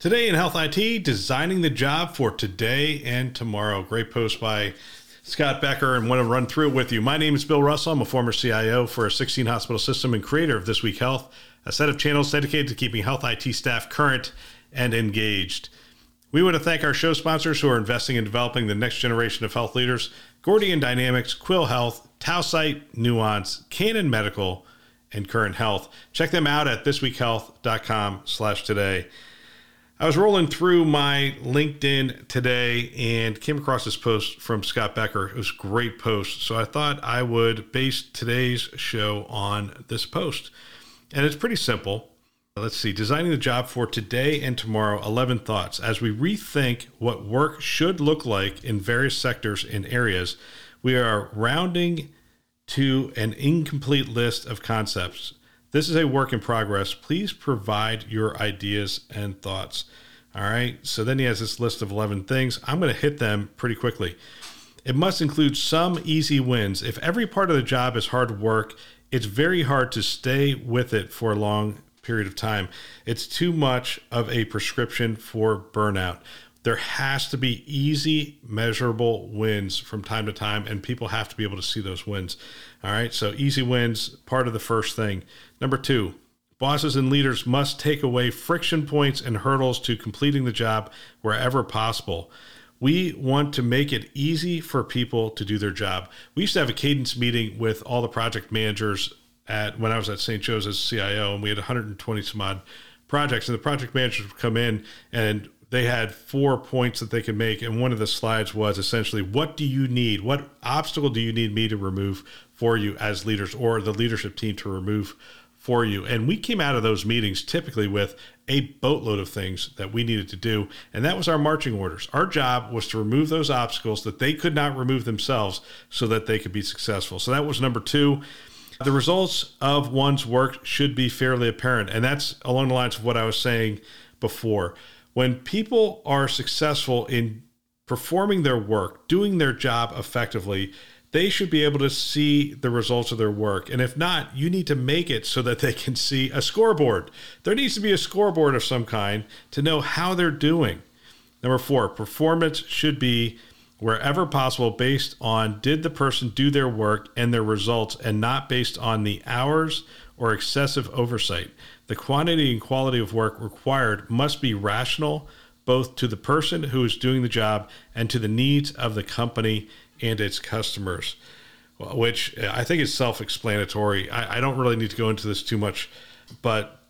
Today in Health IT, designing the job for today and tomorrow. Great post by Scott Becker and want to run through it with you. My name is Bill Russell. I'm a former CIO for a 16 hospital system and creator of This Week Health, a set of channels dedicated to keeping health IT staff current and engaged. We want to thank our show sponsors who are investing in developing the next generation of health leaders Gordian Dynamics, Quill Health, Tausight, Nuance, Canon Medical, and Current Health. Check them out at thisweekhealth.com slash today. I was rolling through my LinkedIn today and came across this post from Scott Becker. It was a great post. So I thought I would base today's show on this post. And it's pretty simple. Let's see, designing the job for today and tomorrow 11 thoughts. As we rethink what work should look like in various sectors and areas, we are rounding to an incomplete list of concepts this is a work in progress. Please provide your ideas and thoughts. All right. So then he has this list of 11 things. I'm going to hit them pretty quickly. It must include some easy wins. If every part of the job is hard work, it's very hard to stay with it for a long period of time. It's too much of a prescription for burnout. There has to be easy, measurable wins from time to time, and people have to be able to see those wins. All right. So, easy wins, part of the first thing. Number two, bosses and leaders must take away friction points and hurdles to completing the job wherever possible. We want to make it easy for people to do their job. We used to have a cadence meeting with all the project managers at when I was at St. Joe's as CIO, and we had 120 some odd projects, and the project managers would come in and they had four points that they could make, and one of the slides was essentially, "What do you need? What obstacle do you need me to remove for you as leaders, or the leadership team to remove for you. And we came out of those meetings typically with a boatload of things that we needed to do. And that was our marching orders. Our job was to remove those obstacles that they could not remove themselves so that they could be successful. So that was number two. The results of one's work should be fairly apparent. And that's along the lines of what I was saying before. When people are successful in performing their work, doing their job effectively, they should be able to see the results of their work. And if not, you need to make it so that they can see a scoreboard. There needs to be a scoreboard of some kind to know how they're doing. Number four, performance should be wherever possible based on did the person do their work and their results and not based on the hours or excessive oversight. The quantity and quality of work required must be rational both to the person who is doing the job and to the needs of the company and its customers, which I think is self explanatory. I, I, don't really need to go into this too much, but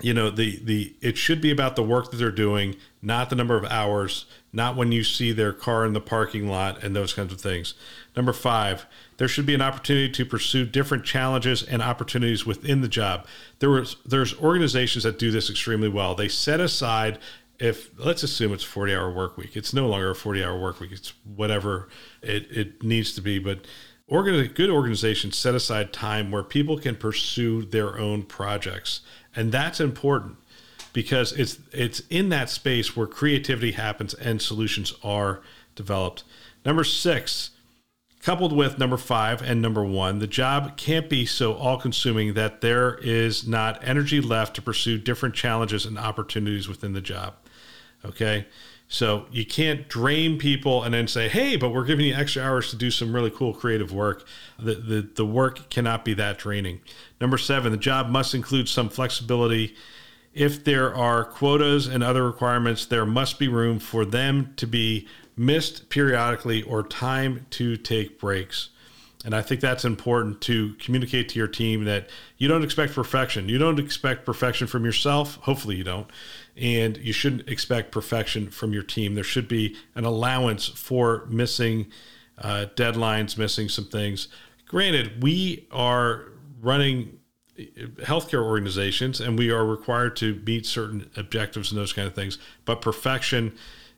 you know the the it should be about the work that they're doing not the number of hours not when you see their car in the parking lot and those kinds of things. Number five there should be an opportunity to pursue different challenges and opportunities within the job. There was there's organizations that do this extremely well. They set aside if let's assume it's a 40 hour work week. It's no longer a 40 hour work week. It's whatever it, it needs to be. But good organizations set aside time where people can pursue their own projects. And that's important because it's it's in that space where creativity happens and solutions are developed number six coupled with number five and number one the job can't be so all consuming that there is not energy left to pursue different challenges and opportunities within the job Okay. So you can't drain people and then say, hey, but we're giving you extra hours to do some really cool creative work. The, the, the work cannot be that draining. Number seven, the job must include some flexibility. If there are quotas and other requirements, there must be room for them to be missed periodically or time to take breaks. And I think that's important to communicate to your team that you don't expect perfection. You don't expect perfection from yourself. Hopefully, you don't. And you shouldn't expect perfection from your team. There should be an allowance for missing uh, deadlines, missing some things. Granted, we are running healthcare organizations and we are required to meet certain objectives and those kind of things, but perfection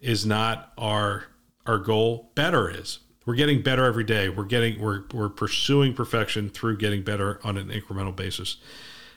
is not our our goal. Better is. We're getting better every day. We're getting we're we're pursuing perfection through getting better on an incremental basis.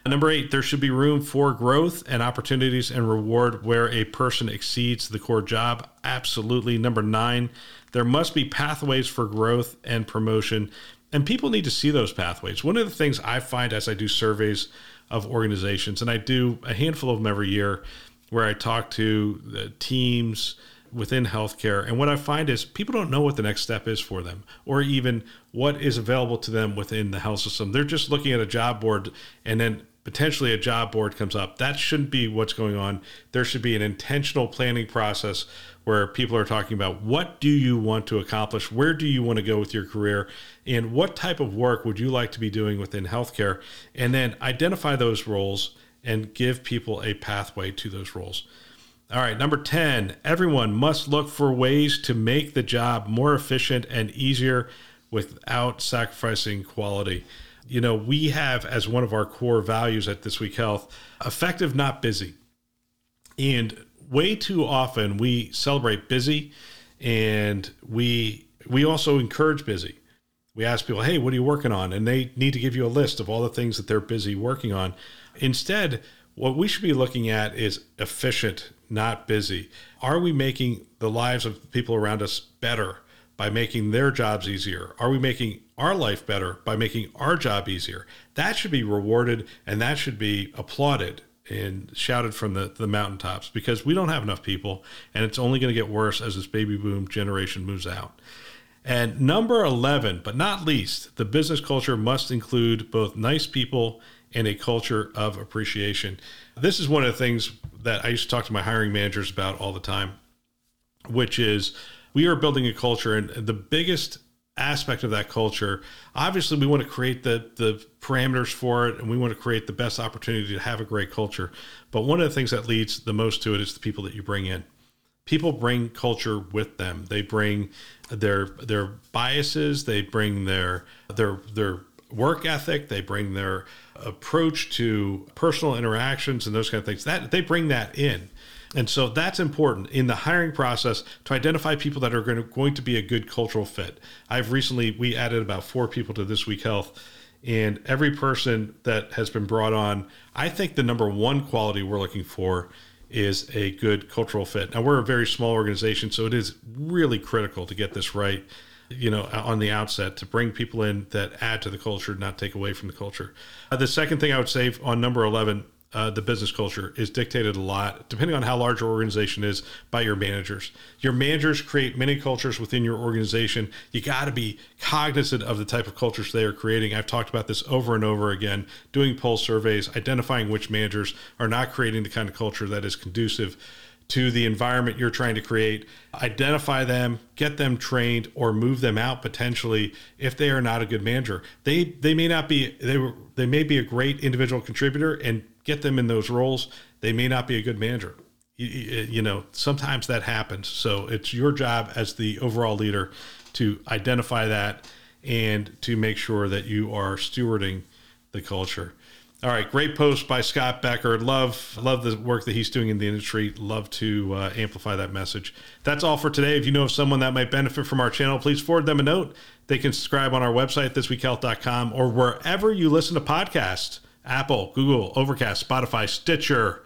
Number eight, there should be room for growth and opportunities and reward where a person exceeds the core job. Absolutely. Number nine, there must be pathways for growth and promotion, and people need to see those pathways. One of the things I find as I do surveys of organizations, and I do a handful of them every year, where I talk to the teams within healthcare. And what I find is people don't know what the next step is for them or even what is available to them within the health system. They're just looking at a job board and then potentially a job board comes up. That shouldn't be what's going on. There should be an intentional planning process where people are talking about what do you want to accomplish? Where do you want to go with your career? And what type of work would you like to be doing within healthcare? And then identify those roles and give people a pathway to those roles. All right, number 10, everyone must look for ways to make the job more efficient and easier without sacrificing quality. You know, we have as one of our core values at This Week Health effective, not busy. And way too often we celebrate busy and we we also encourage busy. We ask people, "Hey, what are you working on?" and they need to give you a list of all the things that they're busy working on. Instead, what we should be looking at is efficient, not busy. Are we making the lives of people around us better by making their jobs easier? Are we making our life better by making our job easier? That should be rewarded and that should be applauded and shouted from the, the mountaintops because we don't have enough people and it's only going to get worse as this baby boom generation moves out. And number 11, but not least, the business culture must include both nice people and a culture of appreciation. This is one of the things that I used to talk to my hiring managers about all the time, which is we are building a culture, and the biggest aspect of that culture obviously we want to create the the parameters for it and we want to create the best opportunity to have a great culture. But one of the things that leads the most to it is the people that you bring in. People bring culture with them. They bring their their biases they bring their their their work ethic they bring their approach to personal interactions and those kind of things. That they bring that in and so that's important in the hiring process to identify people that are going to, going to be a good cultural fit i've recently we added about four people to this week health and every person that has been brought on i think the number one quality we're looking for is a good cultural fit now we're a very small organization so it is really critical to get this right you know, on the outset to bring people in that add to the culture, not take away from the culture. Uh, the second thing I would say on number 11, uh, the business culture is dictated a lot, depending on how large your organization is, by your managers. Your managers create many cultures within your organization. You got to be cognizant of the type of cultures they are creating. I've talked about this over and over again, doing pulse surveys, identifying which managers are not creating the kind of culture that is conducive to the environment you're trying to create, identify them, get them trained, or move them out potentially if they are not a good manager. They they may not be they were they may be a great individual contributor and get them in those roles. They may not be a good manager. You, you know, sometimes that happens. So it's your job as the overall leader to identify that and to make sure that you are stewarding the culture. All right, great post by Scott Becker. Love love the work that he's doing in the industry. Love to uh, amplify that message. That's all for today. If you know of someone that might benefit from our channel, please forward them a note. They can subscribe on our website, thisweekhealth.com, or wherever you listen to podcasts Apple, Google, Overcast, Spotify, Stitcher.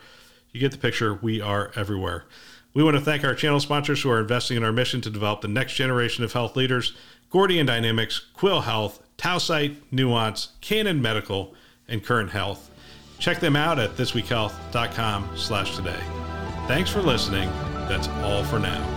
You get the picture. We are everywhere. We want to thank our channel sponsors who are investing in our mission to develop the next generation of health leaders Gordian Dynamics, Quill Health, Tausight, Nuance, Canon Medical, and Current Health. Check them out at thisweekhealth.com slash today. Thanks for listening. That's all for now.